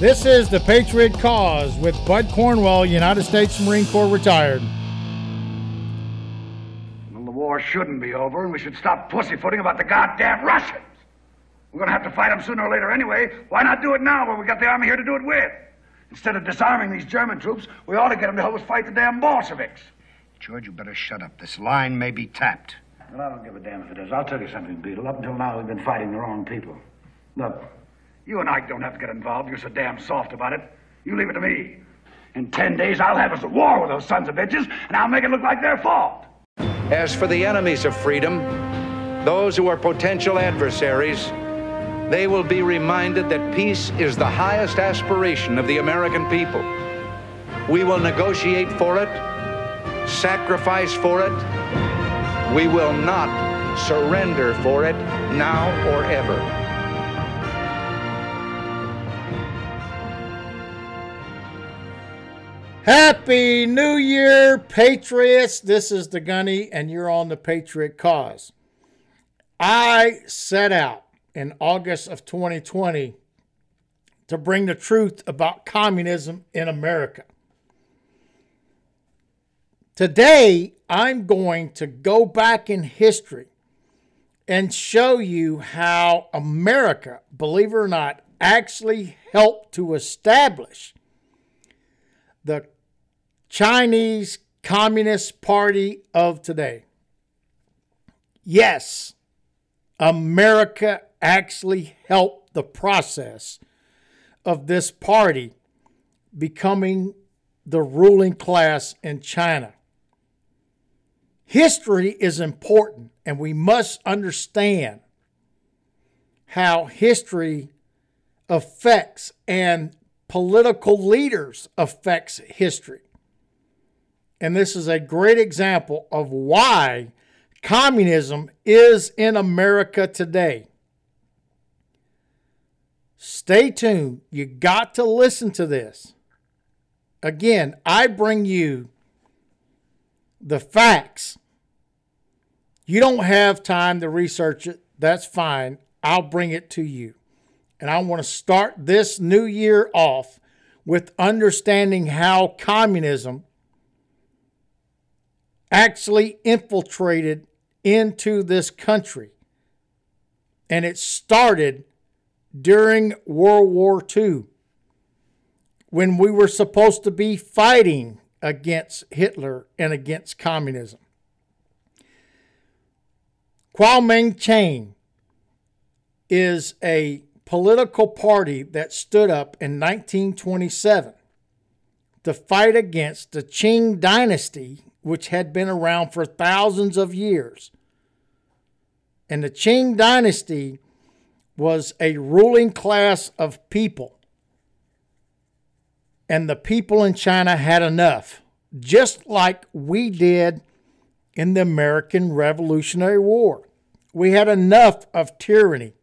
This is the Patriot Cause with Bud Cornwell, United States Marine Corps retired. Well, the war shouldn't be over, and we should stop pussyfooting about the goddamn Russians. We're going to have to fight them sooner or later anyway. Why not do it now when we got the army here to do it with? Instead of disarming these German troops, we ought to get them to help us fight the damn Bolsheviks. George, you better shut up. This line may be tapped. Well, I don't give a damn if it is. I'll tell you something, Beetle. Up until now, we've been fighting the wrong people. Look, you and Ike don't have to get involved. You're so damn soft about it. You leave it to me. In ten days, I'll have us at war with those sons of bitches, and I'll make it look like their fault. As for the enemies of freedom, those who are potential adversaries, they will be reminded that peace is the highest aspiration of the American people. We will negotiate for it, sacrifice for it. We will not surrender for it now or ever. Happy New Year, Patriots. This is the Gunny, and you're on the Patriot Cause. I set out in August of 2020 to bring the truth about communism in America. Today, I'm going to go back in history and show you how America, believe it or not, actually helped to establish the Chinese Communist Party of today. Yes, America actually helped the process of this party becoming the ruling class in China. History is important, and we must understand how history affects and political leaders affects history. And this is a great example of why communism is in America today. Stay tuned. You got to listen to this. Again, I bring you the facts. You don't have time to research it. That's fine. I'll bring it to you. And I want to start this new year off with understanding how communism actually infiltrated into this country. And it started during World War II when we were supposed to be fighting against Hitler and against communism. Kuomintang is a political party that stood up in 1927 to fight against the Qing dynasty which had been around for thousands of years. And the Qing dynasty was a ruling class of people. And the people in China had enough, just like we did in the American Revolutionary War. We had enough of tyranny.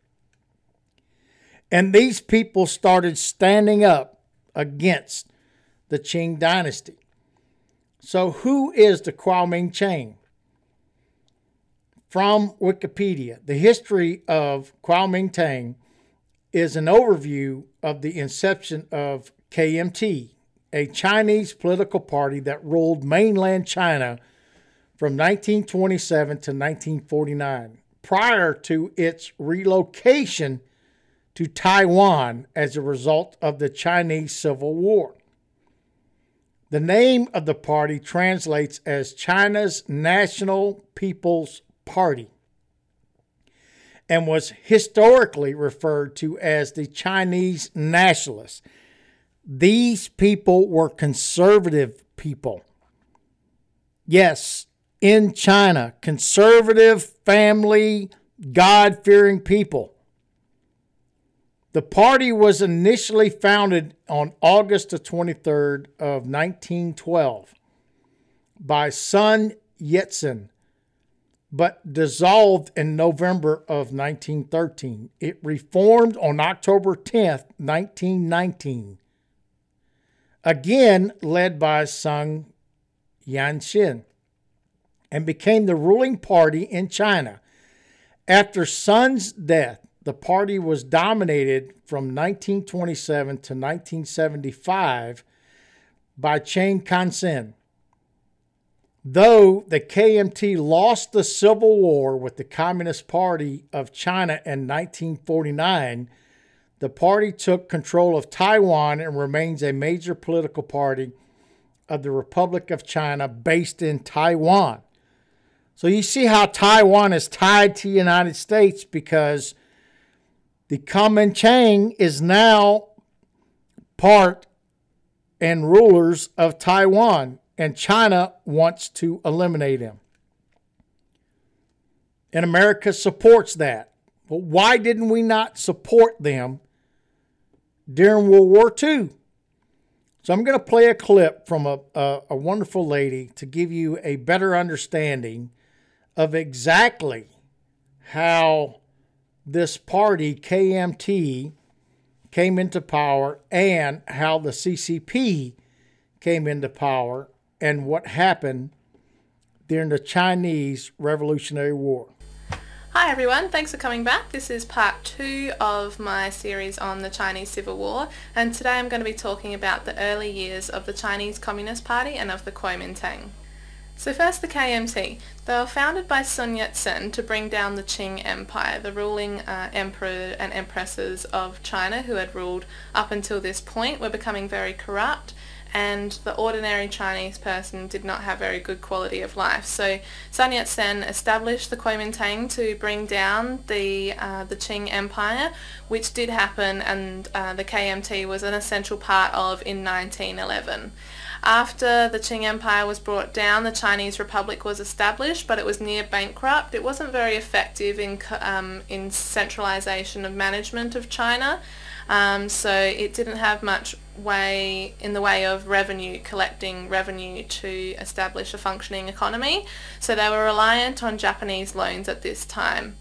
And these people started standing up against the Qing dynasty. So, who is the Kuomintang? From Wikipedia, the history of Kuomintang is an overview of the inception of KMT, a Chinese political party that ruled mainland China from 1927 to 1949, prior to its relocation to Taiwan as a result of the Chinese Civil War. The name of the party translates as China's National People's Party and was historically referred to as the Chinese Nationalists. These people were conservative people. Yes, in China, conservative, family, God fearing people. The party was initially founded on August the 23rd of 1912 by Sun Yat-sen, but dissolved in November of 1913. It reformed on October 10th, 1919, again led by Sun Yat-sen. and became the ruling party in China. After Sun's death, the party was dominated from 1927 to 1975 by Chiang Kai-shek. Though the KMT lost the civil war with the Communist Party of China in 1949, the party took control of Taiwan and remains a major political party of the Republic of China based in Taiwan. So you see how Taiwan is tied to the United States because the Kuomintang is now part and rulers of Taiwan, and China wants to eliminate him. And America supports that. But why didn't we not support them during World War II? So I'm going to play a clip from a, a, a, wonderful lady to give you a better understanding of exactly how this party, KMT, came into power and how the CCP came into power and what happened during the Chinese Revolutionary War. Hi everyone, thanks for coming back. This is part two of my series on the Chinese Civil War and today I'm going to be talking about the early years of the Chinese Communist Party and of the Kuomintang. So first the KMT. They were founded by Sun Yat-sen to bring down the Qing Empire, the ruling uh, emperor and empresses of China who had ruled up until this point were becoming very corrupt and the ordinary Chinese person did not have very good quality of life. So Sun Yat-sen established the Kuomintang to bring down the uh, the Qing Empire, which did happen, and uh, the KMT was an essential part of in 1911. After the Qing Empire was brought down, the Chinese Republic was established, but it was near bankrupt. It wasn't very effective in um, in centralization of management of China. Um, so it didn't have much way in the way of revenue, collecting revenue to establish a functioning economy. So they were reliant on Japanese loans at this time.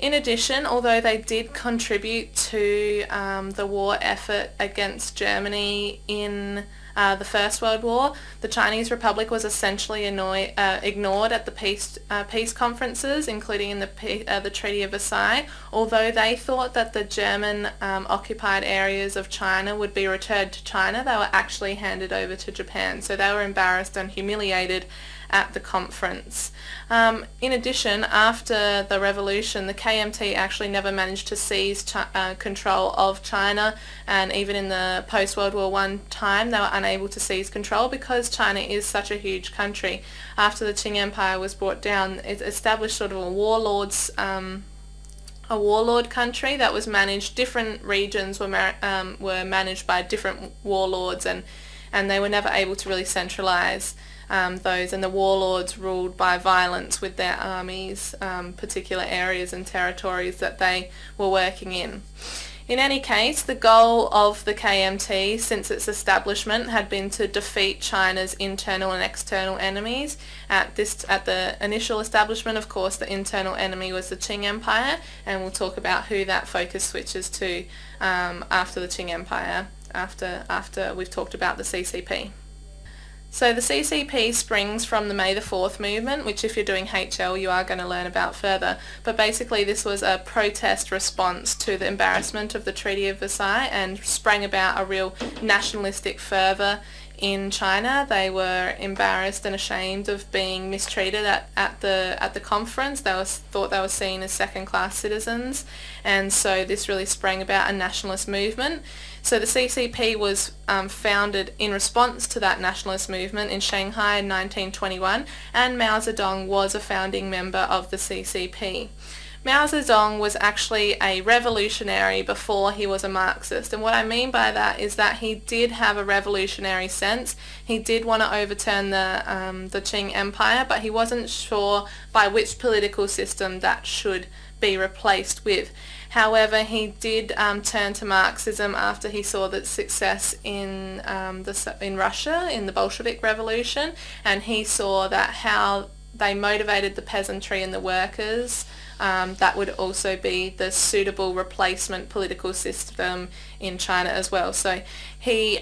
In addition, although they did contribute to um, the war effort against Germany in uh, the First World War, the Chinese Republic was essentially uh, ignored at the peace uh, peace conferences, including in the uh, the Treaty of Versailles. Although they thought that the German um, occupied areas of China would be returned to China, they were actually handed over to Japan. So they were embarrassed and humiliated at the conference. Um, in addition, after the revolution, the KMT actually never managed to seize chi- uh, control of China, and even in the post-World War One time, they were unable to seize control because China is such a huge country. After the Qing Empire was brought down, it established sort of a warlords. Um, a warlord country that was managed. Different regions were mar- um, were managed by different warlords, and and they were never able to really centralize um, those, and the warlords ruled by violence with their armies, um, particular areas and territories that they were working in. In any case, the goal of the KMT since its establishment had been to defeat China's internal and external enemies. At this, at the initial establishment, of course, the internal enemy was the Qing Empire, and we'll talk about who that focus switches to um, after the Qing Empire, after after we've talked about the CCP. So the CCP springs from the May the 4th movement, which if you're doing HL you are going to learn about further. But basically this was a protest response to the embarrassment of the Treaty of Versailles and sprang about a real nationalistic fervour in China. They were embarrassed and ashamed of being mistreated at, at the at the conference. They was thought they were seen as second class citizens and so this really sprang about a nationalist movement. So the CCP was um, founded in response to that nationalist movement in Shanghai in 1921 and Mao Zedong was a founding member of the CCP. Mao Zedong was actually a revolutionary before he was a Marxist. And what I mean by that is that he did have a revolutionary sense. He did want to overturn the, um, the Qing Empire, but he wasn't sure by which political system that should be replaced with. However, he did um, turn to Marxism after he saw the success in um, the in Russia in the Bolshevik Revolution, and he saw that how they motivated the peasantry and the workers. Um, that would also be the suitable replacement political system in China as well. So he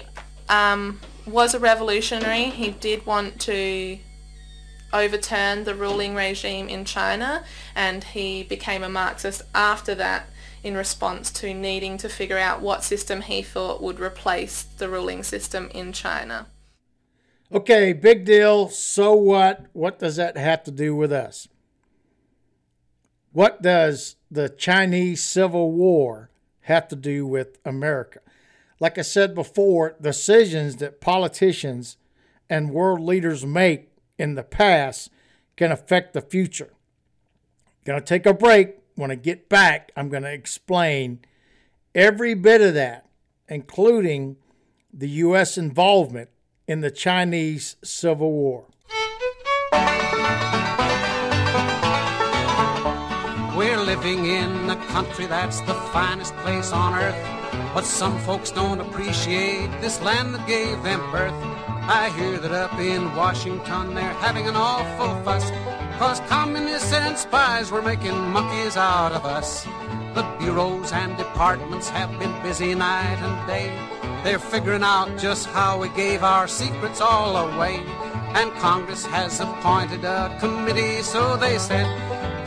um, was a revolutionary. He did want to overturn the ruling regime in China and he became a Marxist after that in response to needing to figure out what system he thought would replace the ruling system in China. Okay, big deal. So what? What does that have to do with us? What does the Chinese Civil War have to do with America? Like I said before, decisions that politicians and world leaders make in the past can affect the future. Gonna take a break. When I get back, I'm gonna explain every bit of that, including the U.S. involvement in the Chinese Civil War. Living in a country that's the finest place on earth. But some folks don't appreciate this land that gave them birth. I hear that up in Washington they're having an awful fuss. Cause communists and spies were making monkeys out of us. The bureaus and departments have been busy night and day. They're figuring out just how we gave our secrets all away. And Congress has appointed a committee, so they said,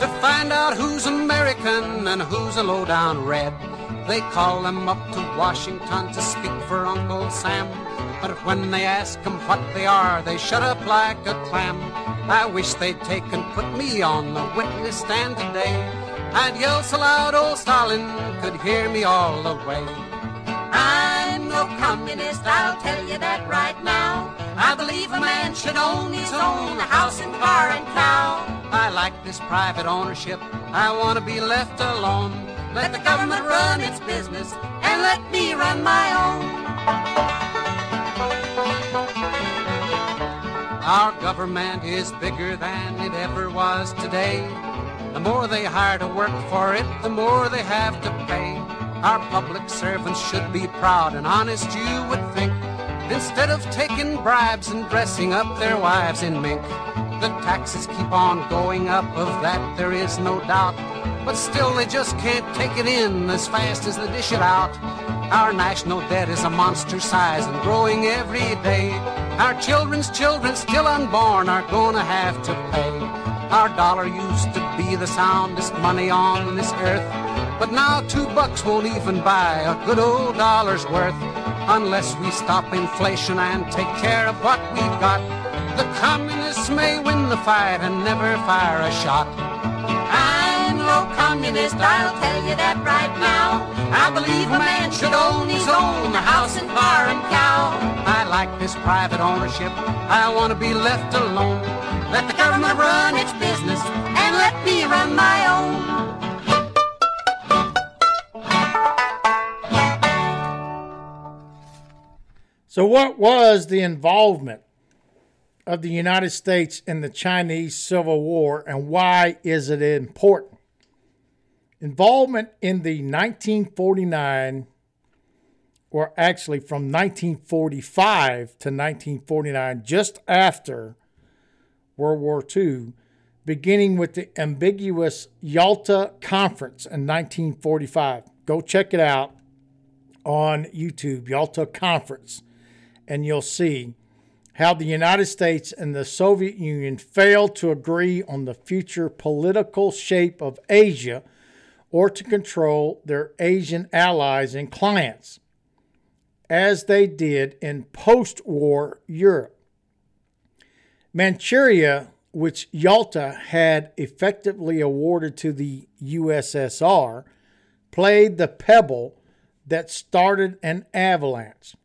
to find out who's American and who's a low down red. They call them up to Washington to speak for Uncle Sam. But when they ask them what they are, they shut up like a clam. I wish they'd take and put me on the witness stand today. I'd yell so loud old Stalin could hear me all the way. I'm no communist, I'll tell you that right now. I believe a man should own his own house and car and cow. I like this private ownership, I want to be left alone. Let the government run its business and let me run my own. Our government is bigger than it ever was today. The more they hire to work for it, the more they have to pay. Our public servants should be proud and honest, you would think. Instead of taking bribes and dressing up their wives in mink. The taxes keep on going up, of that there is no doubt. But still, they just can't take it in as fast as they dish it out. Our national debt is a monster size and growing every day. Our children's children, still unborn, are gonna have to pay. Our dollar used to be the soundest money on this earth. But now two bucks won't even buy a good old dollar's worth. Unless we stop inflation and take care of what we've got. The communists may win the fight and never fire a shot. I'm no communist, I'll tell you that right now. I believe a man should own his own house and car and cow. I like this private ownership, I want to be left alone. Let the government run its business and let me run my own. So, what was the involvement of the United States in the Chinese Civil War and why is it important? Involvement in the 1949, or actually from 1945 to 1949, just after World War II, beginning with the ambiguous Yalta Conference in 1945. Go check it out on YouTube, Yalta Conference and you'll see how the United States and the Soviet Union failed to agree on the future political shape of Asia or to control their Asian allies and clients, as they did in post war Europe. Manchuria, which Yalta had effectively awarded to the USSR, played the pebble that started an avalanche.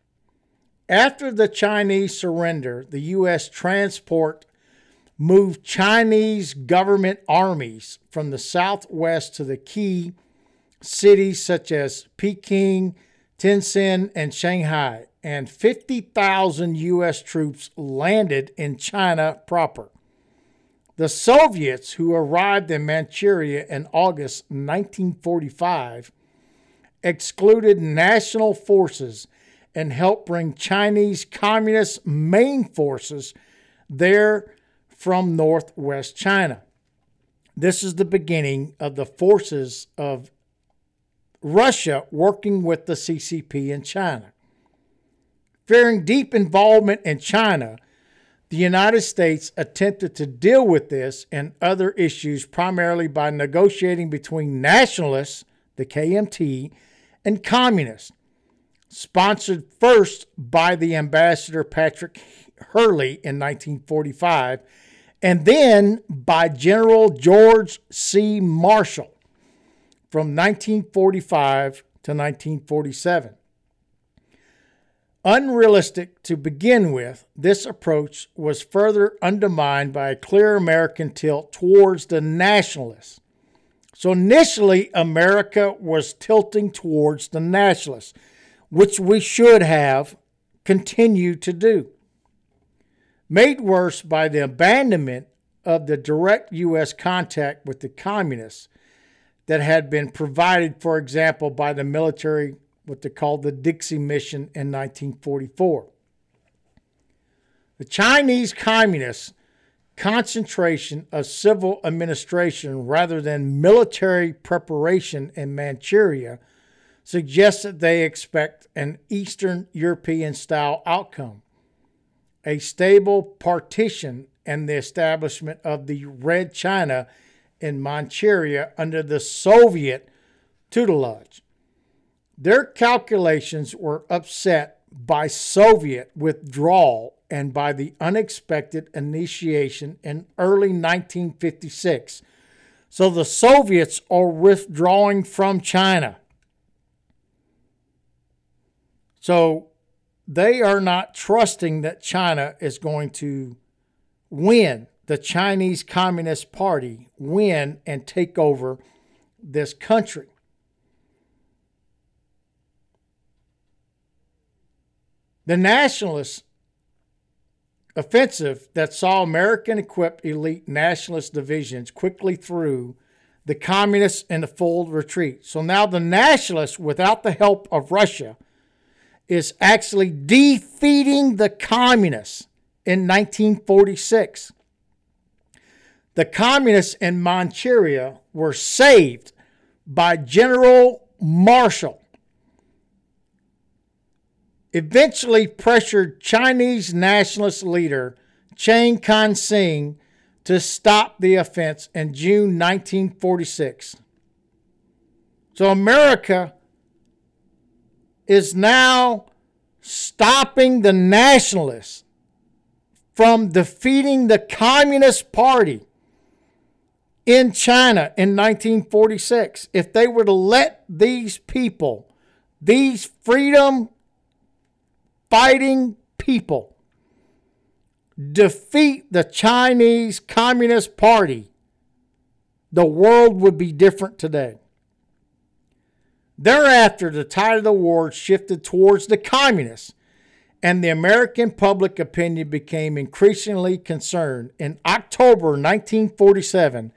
After the Chinese surrender, the U.S. transport moved Chinese government armies from the southwest to the key cities such as Peking, Tientsin, and Shanghai, and 50,000 U.S. troops landed in China proper. The Soviets, who arrived in Manchuria in August 1945, excluded national forces and help bring Chinese Communist main forces there from northwest China. This is the beginning of the forces of Russia working with the CCP in China. Fearing deep involvement in China, The United States attempted to deal with this and other issues primarily by negotiating between nationalists, the KMT, and communists, sponsored first by the ambassador Patrick Hurley in 1945 and then by General George C. Marshall from 1945 to 1947. Unrealistic to begin with, this approach was further undermined by a clear American tilt towards the nationalists. So initially, America was tilting towards the nationalists, which we should have continued to do. Made worse by the abandonment of the direct U.S. contact with the communists that had been provided, for example, by the military what they called the Dixie Mission in 1944. The Chinese Communists' concentration of civil administration rather than military preparation in Manchuria suggests that they expect an Eastern European style outcome a stable partition and the establishment of the Red China in Manchuria under the Soviet tutelage. Their calculations were upset by Soviet withdrawal and by the unexpected initiation in early 1956. So the Soviets are withdrawing from China. So they are not trusting that China is going to win, the Chinese Communist Party win and take over this country. The nationalist offensive that saw American equipped elite nationalist divisions quickly threw the communists in a full retreat. So now the nationalists, without the help of Russia, is actually defeating the communists in 1946. The communists in Manchuria were saved by General Marshall eventually pressured Chinese nationalist leader Chiang Kai shek to stop the offense in June 1946. So America is now stopping the nationalists from defeating the Communist Party in China in 1946. If they were to let these people, these freedom fighting people defeat the Chinese Communist Party, the world would be different today. Thereafter, the tide of the war shifted towards the communists, and the American public opinion became increasingly concerned. In October 1947,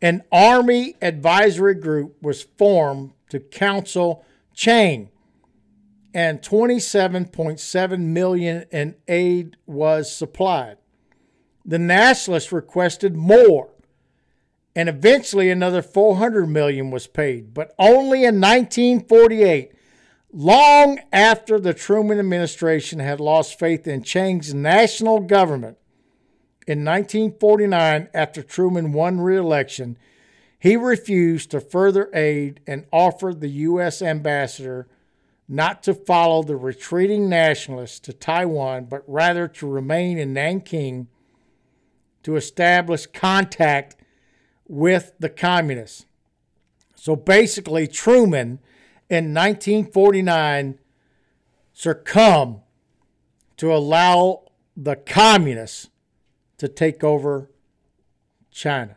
an Army advisory group was formed to counsel Chiang and 27.7 million in aid was supplied. The nationalists requested more, and eventually another 400 million was paid, but only in 1948, long after the Truman administration had lost faith in Chiang's national government. In 1949, after Truman won re-election, he refused to further aid and offered the U.S. ambassador not to follow the retreating nationalists to Taiwan, but rather to remain in Nanking to establish contact with the communists. So basically, Truman in 1949 succumbed to allow the communists to take over China.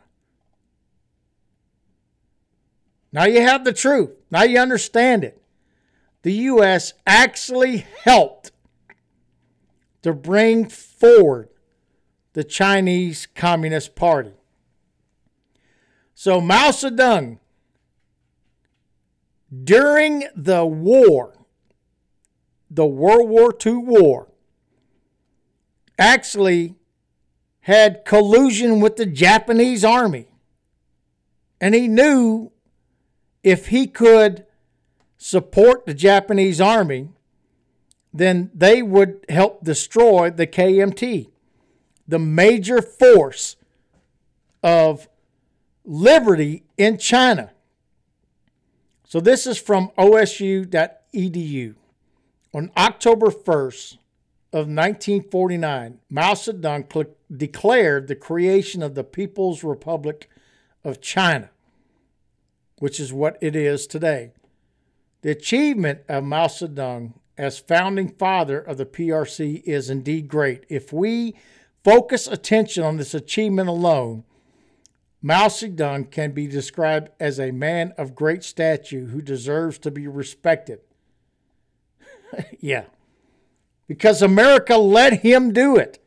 Now you have the truth. Now you understand it the U.S. actually helped to bring forward the Chinese Communist Party. So Mao Zedong, during the war, the World War II war, actually had collusion with the Japanese army. And he knew if he could support the Japanese army, then they would help destroy the KMT. the major force of liberty in China. So this is from osu.edu. On October 1st of 1949, Mao Zedong cl- declared the creation of the People's Republic of China, which is what it is today. The achievement of Mao Zedong as founding father of the PRC is indeed great. If we focus attention on this achievement alone, Mao Zedong can be described as a man of great stature who deserves to be respected. yeah, because America let him do it.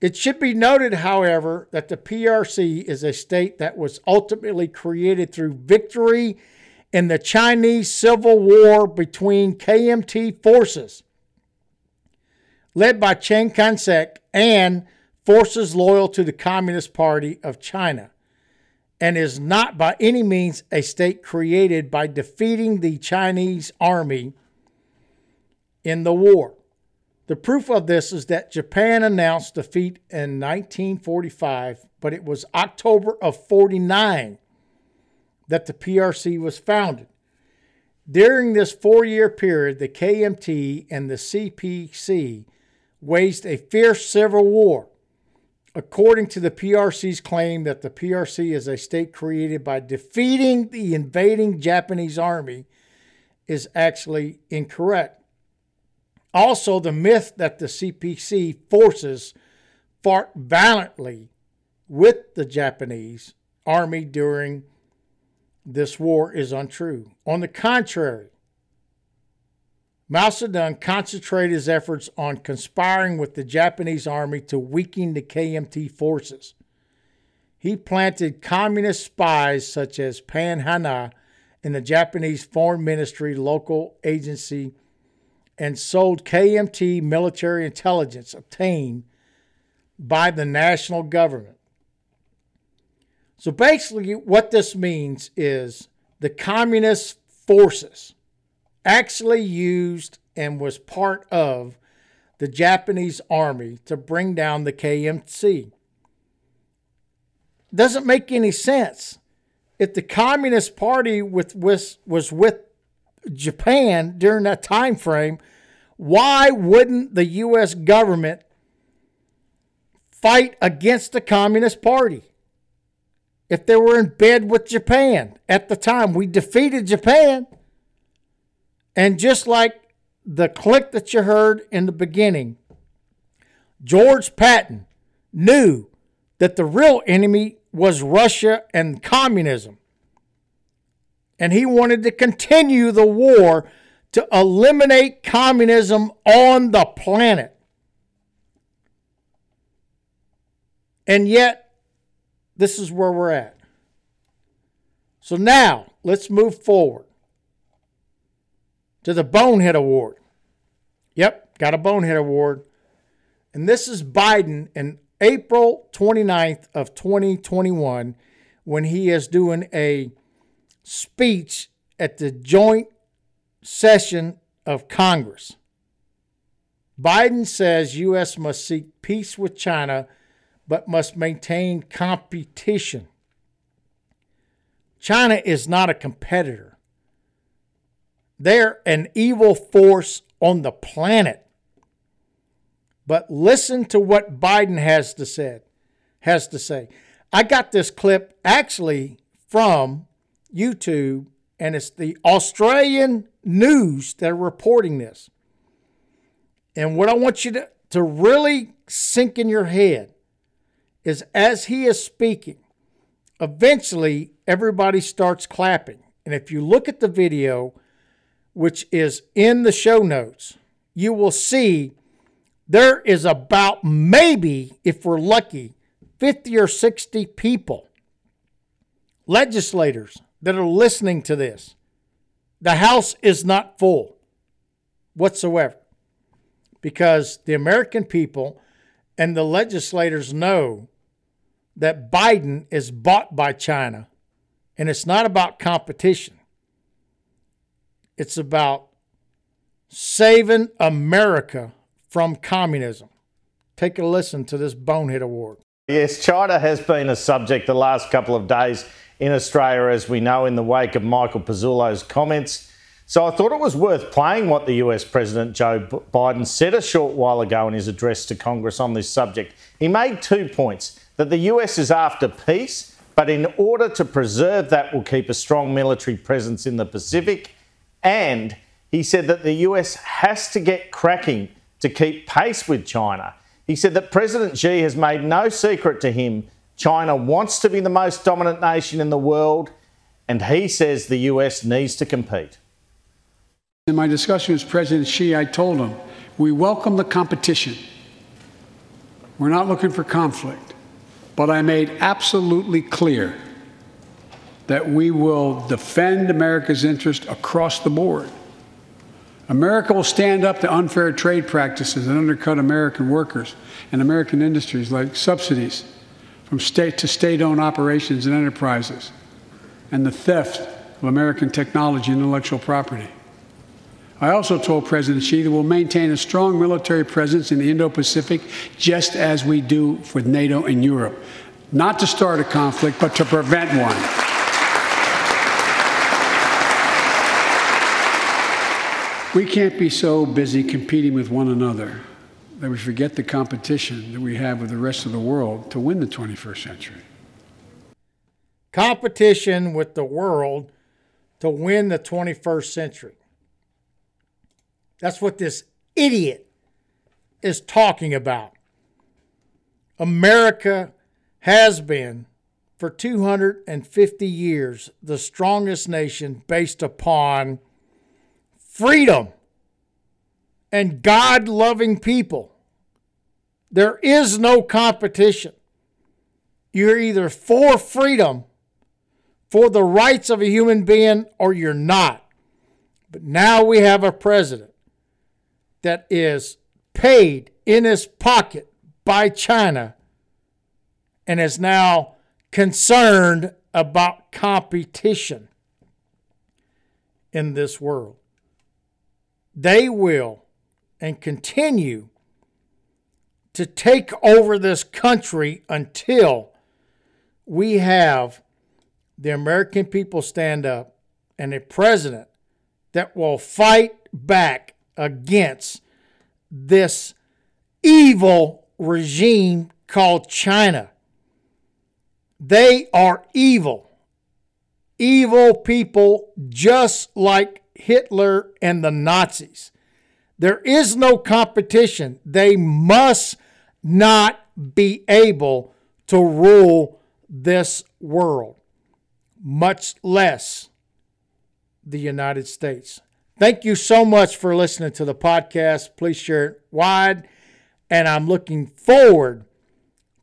It should be noted, however, that the PRC is a state that was ultimately created through victory in the Chinese Civil War between KMT forces, led by Chiang Kai shek, and forces loyal to the Communist Party of China, and is not by any means a state created by defeating the Chinese army in the war. The proof of this is that Japan announced defeat in 1945, but it was October of 49 that the PRC was founded. During this four year period, the KMT and the CPC waged a fierce civil war. According to the PRC's claim that the PRC is a state created by defeating the invading Japanese army is actually incorrect. Also, the myth that the CPC forces fought valiantly with the Japanese army during this war is untrue. On the contrary, Mao Zedong concentrated his efforts on conspiring with the Japanese army to weaken the KMT forces. He planted communist spies such as Pan Hana in the Japanese Foreign Ministry local agency and sold KMT military intelligence obtained by the national government. So basically, what this means is the communist forces actually used and was part of the Japanese army to bring down the KMC. Doesn't make any sense. If the Communist Party with, with, was with Japan during that time frame, why wouldn't the US government fight against the Communist Party? If they were in bed with Japan at the time, we defeated Japan. And just like the click that you heard in the beginning, George Patton knew that the real enemy was Russia and communism and he wanted to continue the war to eliminate communism on the planet. And yet, this is where we're at. So now, let's move forward to the Bonehead Award. Yep, got a Bonehead Award. And this is Biden in April 29th of 2021 when he is doing a speech at the joint session of Congress. Biden says U.S. must seek peace with China but must maintain competition. China is not a competitor. They're an evil force on the planet. But listen to what Biden has to say. Has to say. I got this clip actually from YouTube, and it's the Australian news that are reporting this. And what I want you to, to really sink in your head is as he is speaking, eventually everybody starts clapping. And if you look at the video, which is in the show notes, you will see there is about maybe, if we're lucky, 50 or 60 people, legislators, that are listening to this. The House is not full whatsoever because the American people and the legislators know that Biden is bought by China and it's not about competition. It's about saving America from communism, Take a listen to this Bonehead Award. Yes, China has been a subject the last couple of days in Australia, as we know, in the wake of Michael Pezzullo's comments. So I thought it was worth playing what the US President Joe Biden said a short while ago in his address to Congress on this subject. He made two points that the US is after peace, but in order to preserve that, will keep a strong military presence in the Pacific. And he said that the US has to get cracking to keep pace with China. He said that President Xi has made no secret to him China wants to be the most dominant nation in the world, and he says the US needs to compete. In my discussion with President Xi, I told him we welcome the competition. We're not looking for conflict. But I made absolutely clear that we will defend America's interest across the board. America will stand up to unfair trade practices that undercut American workers and American industries like subsidies from state to state owned operations and enterprises and the theft of American technology and intellectual property. I also told President Xi that we'll maintain a strong military presence in the Indo Pacific, just as we do with NATO and Europe, not to start a conflict, but to prevent one. We can't be so busy competing with one another that we forget the competition that we have with the rest of the world to win the 21st century. Competition with the world to win the 21st century. That's what this idiot is talking about. America has been for 250 years the strongest nation based upon freedom and God loving people. There is no competition. You're either for freedom, for the rights of a human being, or you're not. But now we have a president that is paid in his pocket by China and is now concerned about competition in this world. They will and continue to take over this country until we have the American people stand up and a president that will fight back against this evil regime called China. They are evil. Evil people just like Hitler and the Nazis. There is no competition. They must not be able to rule this world, much less the United States. Thank you so much for listening to the podcast. Please share it wide. And I'm looking forward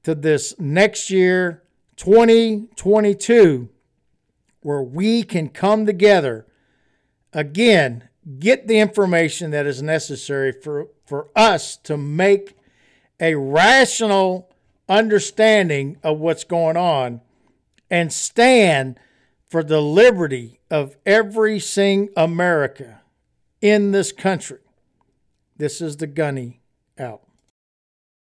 to this next year, 2022, where we can come together again, get the information that is necessary for, for us to make a rational understanding of what's going on and stand for the liberty of every single America in this country. This is the gunny.